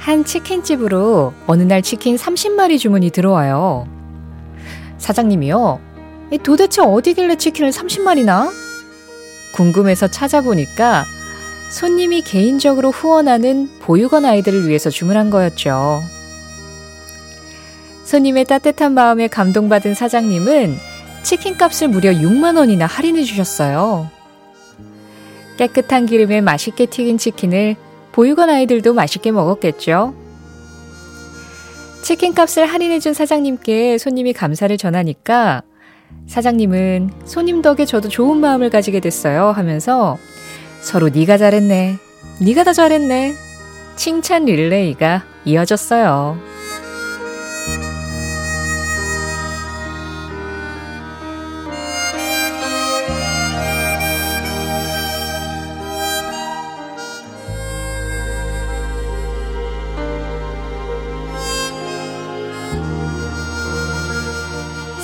한 치킨집으로 어느 날 치킨 30마리 주문이 들어와요. 사장님이요. 도대체 어디길래 치킨을 30마리나? 궁금해서 찾아보니까 손님이 개인적으로 후원하는 보육원 아이들을 위해서 주문한 거였죠. 손님의 따뜻한 마음에 감동받은 사장님은 치킨 값을 무려 6만 원이나 할인해 주셨어요. 깨끗한 기름에 맛있게 튀긴 치킨을 보육원 아이들도 맛있게 먹었겠죠. 치킨 값을 할인해준 사장님께 손님이 감사를 전하니까 사장님은 손님 덕에 저도 좋은 마음을 가지게 됐어요 하면서 서로 네가 잘했네, 네가 더 잘했네 칭찬 릴레이가 이어졌어요.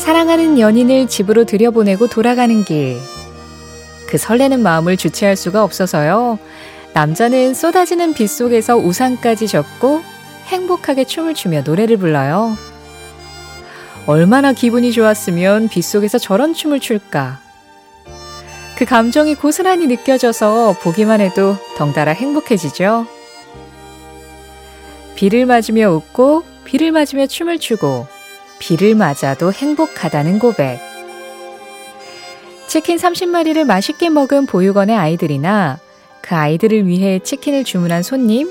사랑하는 연인을 집으로 들여보내고 돌아가는 길. 그 설레는 마음을 주체할 수가 없어서요. 남자는 쏟아지는 빗 속에서 우산까지 접고 행복하게 춤을 추며 노래를 불러요. 얼마나 기분이 좋았으면 빗 속에서 저런 춤을 출까. 그 감정이 고스란히 느껴져서 보기만 해도 덩달아 행복해지죠. 비를 맞으며 웃고 비를 맞으며 춤을 추고 비를 맞아도 행복하다는 고백. 치킨 30마리를 맛있게 먹은 보육원의 아이들이나 그 아이들을 위해 치킨을 주문한 손님,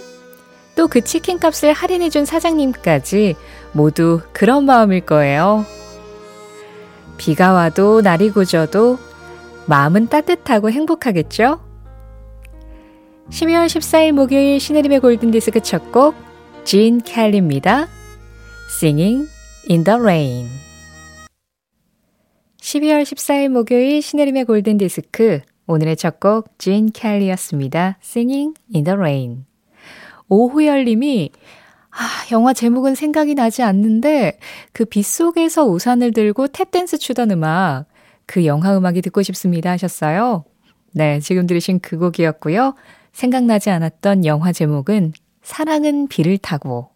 또 그 치킨 값을 할인해준 사장님까지 모두 그런 마음일 거예요. 비가 와도 날이 굳어도 마음은 따뜻하고 행복하겠죠? 12월 14일 목요일 신혜림의 골든디스크 첫 곡, 진 캘리입니다. Singing In the Rain 12월 14일 목요일 신혜림의 골든디스크 오늘의 첫 곡진 캘리였습니다. Singing in the Rain 오호열님이 아, 영화 제목은 생각이 나지 않는데 그 빗속에서 우산을 들고 탭댄스 추던 음악 그 영화 음악이 듣고 싶습니다 하셨어요. 네, 지금 들으신 그 곡이었고요. 생각나지 않았던 영화 제목은 사랑은 비를 타고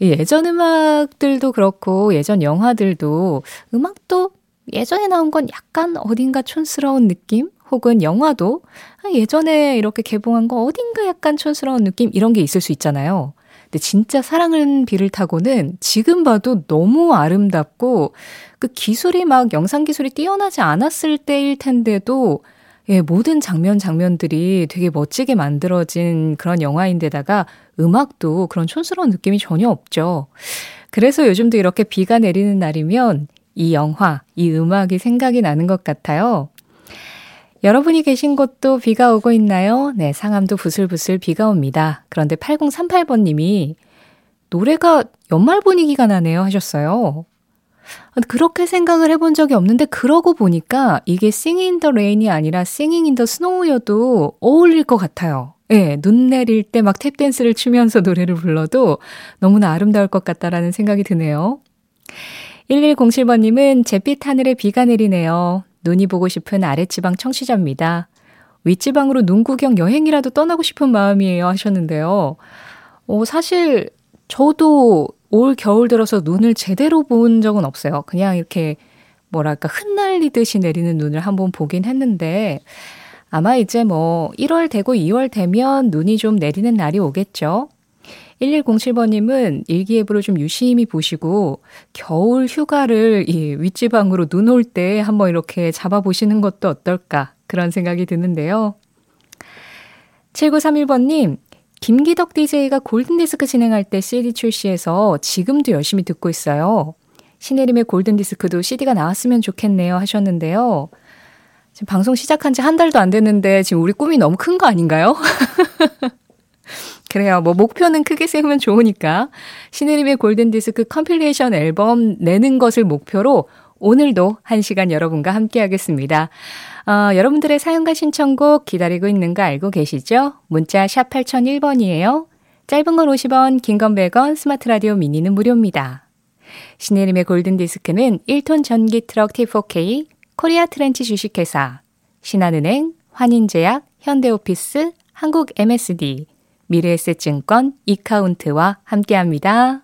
예전 음악들도 그렇고 예전 영화들도 음악도 예전에 나온 건 약간 어딘가 촌스러운 느낌? 혹은 영화도 예전에 이렇게 개봉한 거 어딘가 약간 촌스러운 느낌? 이런 게 있을 수 있잖아요. 근데 진짜 사랑은 비를 타고는 지금 봐도 너무 아름답고 그 기술이 막 영상 기술이 뛰어나지 않았을 때일 텐데도 예, 모든 장면 장면들이 되게 멋지게 만들어진 그런 영화인데다가 음악도 그런 촌스러운 느낌이 전혀 없죠. 그래서 요즘도 이렇게 비가 내리는 날이면 이 영화, 이 음악이 생각이 나는 것 같아요. 여러분이 계신 곳도 비가 오고 있나요? 네, 상암도 부슬부슬 비가 옵니다. 그런데 8038번님이 노래가 연말 분위기가 나네요 하셨어요. 그렇게 생각을 해본 적이 없는데 그러고 보니까 이게 Singing in the Rain이 아니라 Singing in the Snow여도 어울릴 것 같아요. 예, 네, 눈 내릴 때 막 탭댄스를 추면서 노래를 불러도 너무나 아름다울 것 같다라는 생각이 드네요. 1107번님은 잿빛 하늘에 비가 내리네요. 눈이 보고 싶은 아랫지방 청취자입니다. 윗지방으로 눈 구경 여행이라도 떠나고 싶은 마음이에요 하셨는데요. 어, 사실 저도 올 겨울 들어서 눈을 제대로 본 적은 없어요. 그냥 이렇게 뭐랄까 흩날리듯이 내리는 눈을 한번 보긴 했는데 아마 이제 뭐 1월 되고 2월 되면 눈이 좀 내리는 날이 오겠죠. 1107번님은 일기예보를 좀 유심히 보시고 겨울 휴가를 이 윗지방으로 눈 올 때 한번 이렇게 잡아보시는 것도 어떨까 그런 생각이 드는데요. 7931번님, 김기덕 DJ가 골든디스크 진행할 때 CD 출시해서 지금도 열심히 듣고 있어요. 신혜림의 골든디스크도 CD가 나왔으면 좋겠네요 하셨는데요. 지금 방송 시작한 지 한 달도 안 됐는데 지금 우리 꿈이 너무 큰 거 아닌가요? 그래요. 뭐 목표는 크게 세우면 좋으니까 신혜림의 골든디스크 컴필레이션 앨범 내는 것을 목표로 오늘도 한 시간 여러분과 함께 하겠습니다. 어, 여러분들의 사연과 신청곡 기다리고 있는 거 알고 계시죠? 문자 샵 8001번이에요. 짧은 건 50원, 긴 건 100원, 스마트 라디오 미니는 무료입니다. 신혜림의 골든디스크는 1톤 전기 트럭 T4K, 코리아 트렌치 주식회사, 신한은행, 환인제약, 현대오피스, 한국 MSD, 미래에셋증권 이카운트와 함께합니다.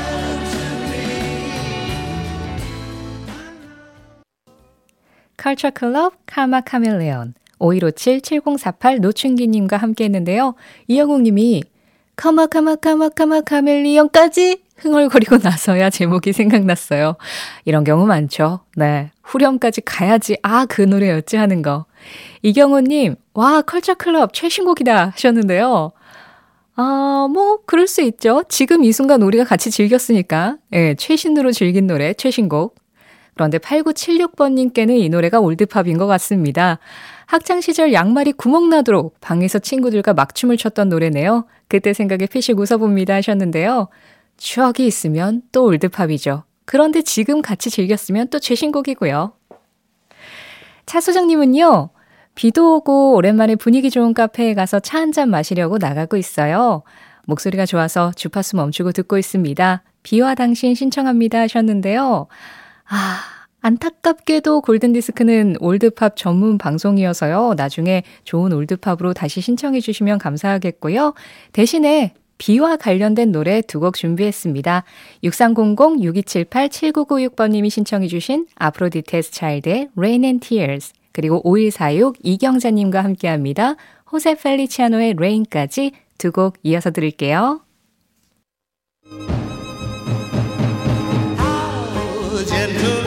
컬처 클럽 Karma Chameleon 5157-7048 노춘기님과 함께 했는데요. 이영웅님이 Karma Karma Karma Karma Chameleon까지 흥얼거리고 나서야 제목이 생각났어요. 이런 경우 많죠. 네. 후렴까지 가야지, 아, 그 노래였지 하는 거. 이경호님, 와, 컬처 클럽 최신곡이다 하셨는데요. 아, 뭐, 그럴 수 있죠. 지금 이 순간 우리가 같이 즐겼으니까. 예, 최신으로 즐긴 노래, 최신곡. 그런데 8976번님께는 이 노래가 올드팝인 것 같습니다. 학창시절 양말이 구멍 나도록 방에서 친구들과 막춤을 췄던 노래네요. 그때 생각에 피식 웃어봅니다 하셨는데요. 추억이 있으면 또 올드팝이죠. 그런데 지금 같이 즐겼으면 또 최신곡이고요. 차 소장님은요, 비도 오고 오랜만에 분위기 좋은 카페에 가서 차 한 잔 마시려고 나가고 있어요. 목소리가 좋아서 주파수 멈추고 듣고 있습니다. 비와 당신 신청합니다 하셨는데요. 아, 안타깝게도 골든디스크는 올드팝 전문 방송이어서요. 나중에 좋은 올드팝으로 다시 신청해 주시면 감사하겠고요. 대신에 비와 관련된 노래 두 곡 준비했습니다. 6300-6278-7996번님이 신청해 주신 아프로디테스 차일드의 Rain and Tears 그리고 5146 이경자님과 함께합니다. 호세 펠리치아노의 Rain까지 두 곡 이어서 들을게요.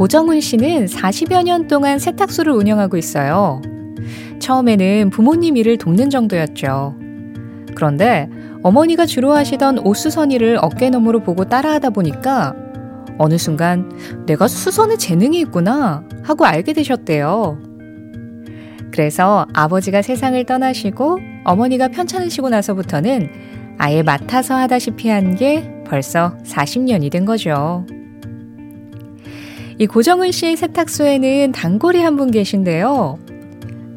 고정훈 씨는 40여 년 동안 세탁소를 운영하고 있어요. 처음에는 부모님 일을 돕는 정도였죠. 그런데 어머니가 주로 하시던 옷 수선일을 어깨너머로 보고 따라하다 보니까 어느 순간 내가 수선에 재능이 있구나 하고 알게 되셨대요. 그래서 아버지가 세상을 떠나시고 어머니가 편찮으시고 나서부터는 아예 맡아서 하다시피 한 게 벌써 40년이 된 거죠. 이 고정은 씨의 세탁소에는 단골이 한 분 계신데요.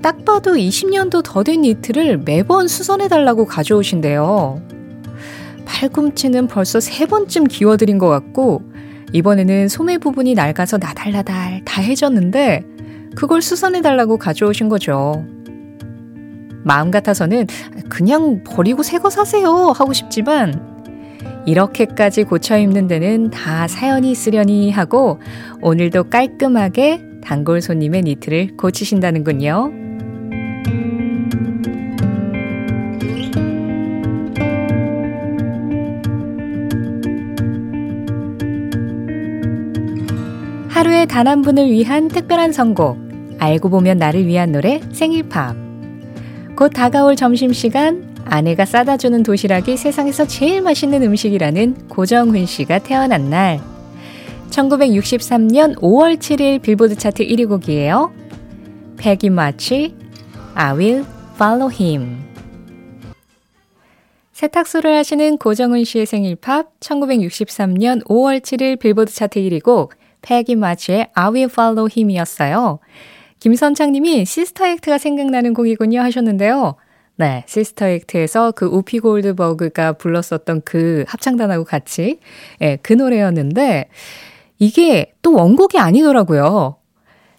딱 봐도 20년도 더 된 니트를 매번 수선해달라고 가져오신대요. 팔꿈치는 벌써 세 번쯤 기워드린 것 같고, 이번에는 소매 부분이 낡아서 나달나달 다 해졌는데, 그걸 수선해달라고 가져오신 거죠. 마음 같아서는 그냥 버리고 새 거 사세요 하고 싶지만, 이렇게까지 고쳐 입는 데는 다 사연이 있으려니 하고 오늘도 깔끔하게 단골 손님의 니트를 고치신다는군요. 하루에 단 한 분을 위한 특별한 선곡. 알고 보면 나를 위한 노래 생일팝. 곧 다가올 점심시간 아내가 싸다 주는 도시락이 세상에서 제일 맛있는 음식이라는 고정훈 씨가 태어난 날. 1963년 5월 7일 빌보드 차트 1위 곡이에요. 패기 마치 I will follow him. 세탁소를 하시는 고정훈 씨의 생일 팝 1963년 5월 7일 빌보드 차트 1위 곡 페기 마치의 I will follow him이었어요. 김선창 님이 시스터 액트가 생각나는 곡이군요 하셨는데요. 네, 시스터 액트에서 그 우피 골드버그가 불렀었던 그 합창단하고 같이 예, 그 노래였는데 이게 또 원곡이 아니더라고요.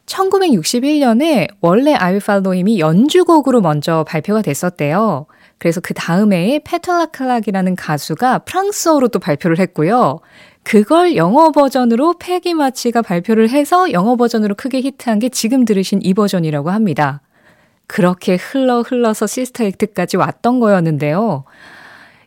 1961년에 원래 I Will Follow Him이 연주곡으로 먼저 발표가 됐었대요. 그래서 그 다음에 페툴라 클락이라는 가수가 프랑스어로 또 발표를 했고요. 그걸 영어 버전으로 페기 마치가 발표를 해서 영어 버전으로 크게 히트한 게 지금 들으신 이 버전이라고 합니다. 그렇게 흘러 흘러서 시스터 액트까지 왔던 거였는데요.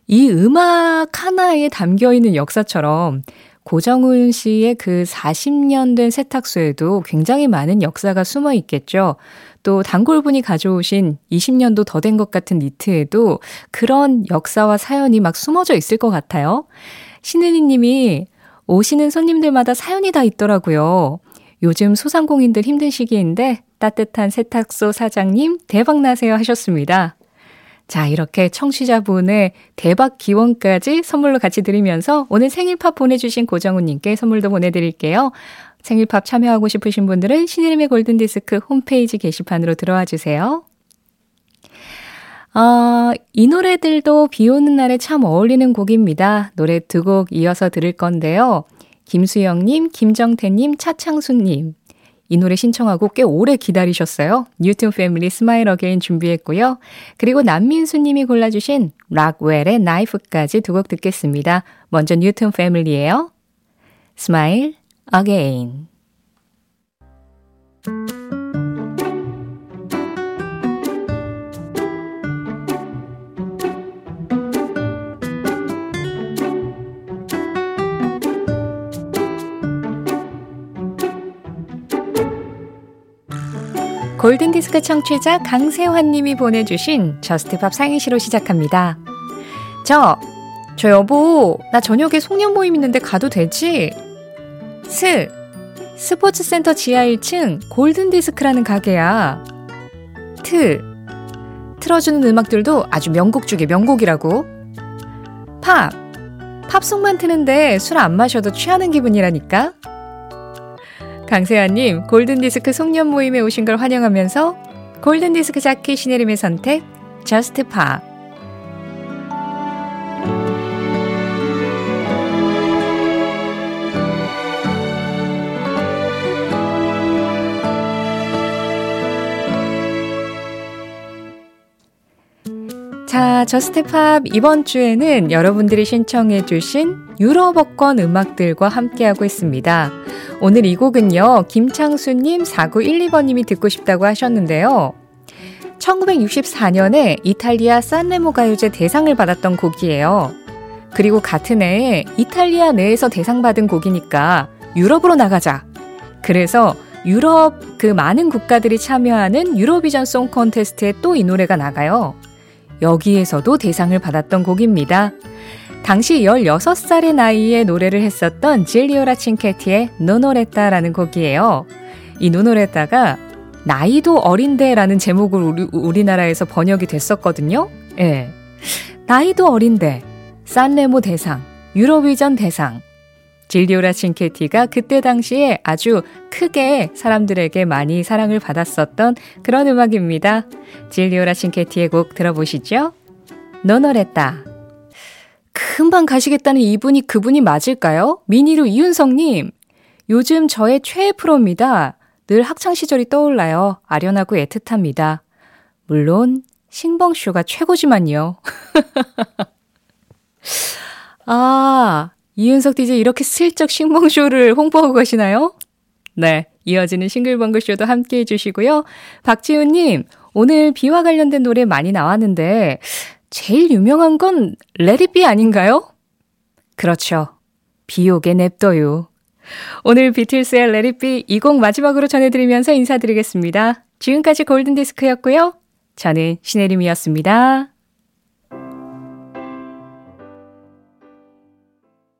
이 음악 하나에 담겨 있는 역사처럼 고정훈 씨의 그 40년 된 세탁소에도 굉장히 많은 역사가 숨어 있겠죠. 또 단골분이 가져오신 20년도 더 된 것 같은 니트에도 그런 역사와 사연이 막 숨어져 있을 것 같아요. 신은희 님이 오시는 손님들마다 사연이 다 있더라고요. 요즘 소상공인들 힘든 시기인데 따뜻한 세탁소 사장님 대박나세요 하셨습니다. 자, 이렇게 청취자분의 대박 기원까지 선물로 같이 드리면서 오늘 생일팝 보내주신 고정우님께 선물도 보내드릴게요. 생일팝 참여하고 싶으신 분들은 신의림의 골든디스크 홈페이지 게시판으로 들어와 주세요. 어, 이 노래들도 비 오는 날에 참 어울리는 곡입니다. 노래 두 곡 이어서 들을 건데요. 김수영님, 김정태님, 차창수님. 이 노래 신청하고 꽤 오래 기다리셨어요. 뉴튼 패밀리 Smile Again 준비했고요. 그리고 남민수 님이 골라주신 락웰의 Knife까지 두 곡 듣겠습니다. 먼저 뉴튼 패밀리예요. Smile Again. 골든디스크 청취자 강세환 님이 보내주신 Just Pop 사행시로 시작합니다. 저, 저 여보, 나 저녁에 송년 모임 있는데 가도 되지? 스, 스포츠센터 지하 1층 골든디스크라는 가게야. 트, 틀어주는 음악들도 아주 명곡 중에 명곡이라고. 팝, 팝송만 트는데 술 안 마셔도 취하는 기분이라니까? 강세환 님, 골든디스크 송년 모임에 오신 걸 환영하면서 골든디스크 자키 신혜림의 선택, Just Pop. 자, Just Pop 이번 주에는 여러분들이 신청해 주신 유럽어권 음악들과 함께하고 있습니다. 오늘 이 곡은요, 김창수님 4912번님이 듣고 싶다고 하셨는데요. 1964년에 이탈리아 산레모 가요제 대상을 받았던 곡이에요. 그리고 같은 해에 이탈리아 내에서 대상받은 곡이니까 유럽으로 나가자. 그래서 유럽 그 많은 국가들이 참여하는 유로비전 송 콘테스트에 또 이 노래가 나가요. 여기에서도 대상을 받았던 곡입니다. 당시 16살의 나이에 노래를 했었던 질리오라 칭케티의 노노레타라는 곡이에요. 이 노노레타가 나이도 어린데라는 제목으로 우리, 우리나라에서 번역이 됐었거든요. 예. 나이도 어린데, 산레모 대상, 유로비전 대상. 질리오라 칭케티가 그때 당시에 아주 크게 사람들에게 많이 사랑을 받았었던 그런 음악입니다. 질리오라 칭케티의 곡 들어보시죠. 노노레타. 금방 가시겠다는 이분이 그분이 맞을까요? 미니로 이윤성님, 요즘 저의 최애 프로입니다. 늘 학창시절이 떠올라요. 아련하고 애틋합니다. 물론, 싱벙쇼가 최고지만요. 아, 이윤석 DJ 이렇게 슬쩍 싱벙쇼를 홍보하고 가시나요? 네. 이어지는 싱글벙글쇼도 함께 해주시고요. 박지훈님, 오늘 비와 관련된 노래 많이 나왔는데, 제일 유명한 건 Let It Be 아닌가요? 그렇죠. 비 오게 냅둬요. 오늘 비틀스의 Let It Be 이 곡 마지막으로 전해드리면서 인사드리겠습니다. 지금까지 골든디스크였고요. 저는 신혜림이었습니다.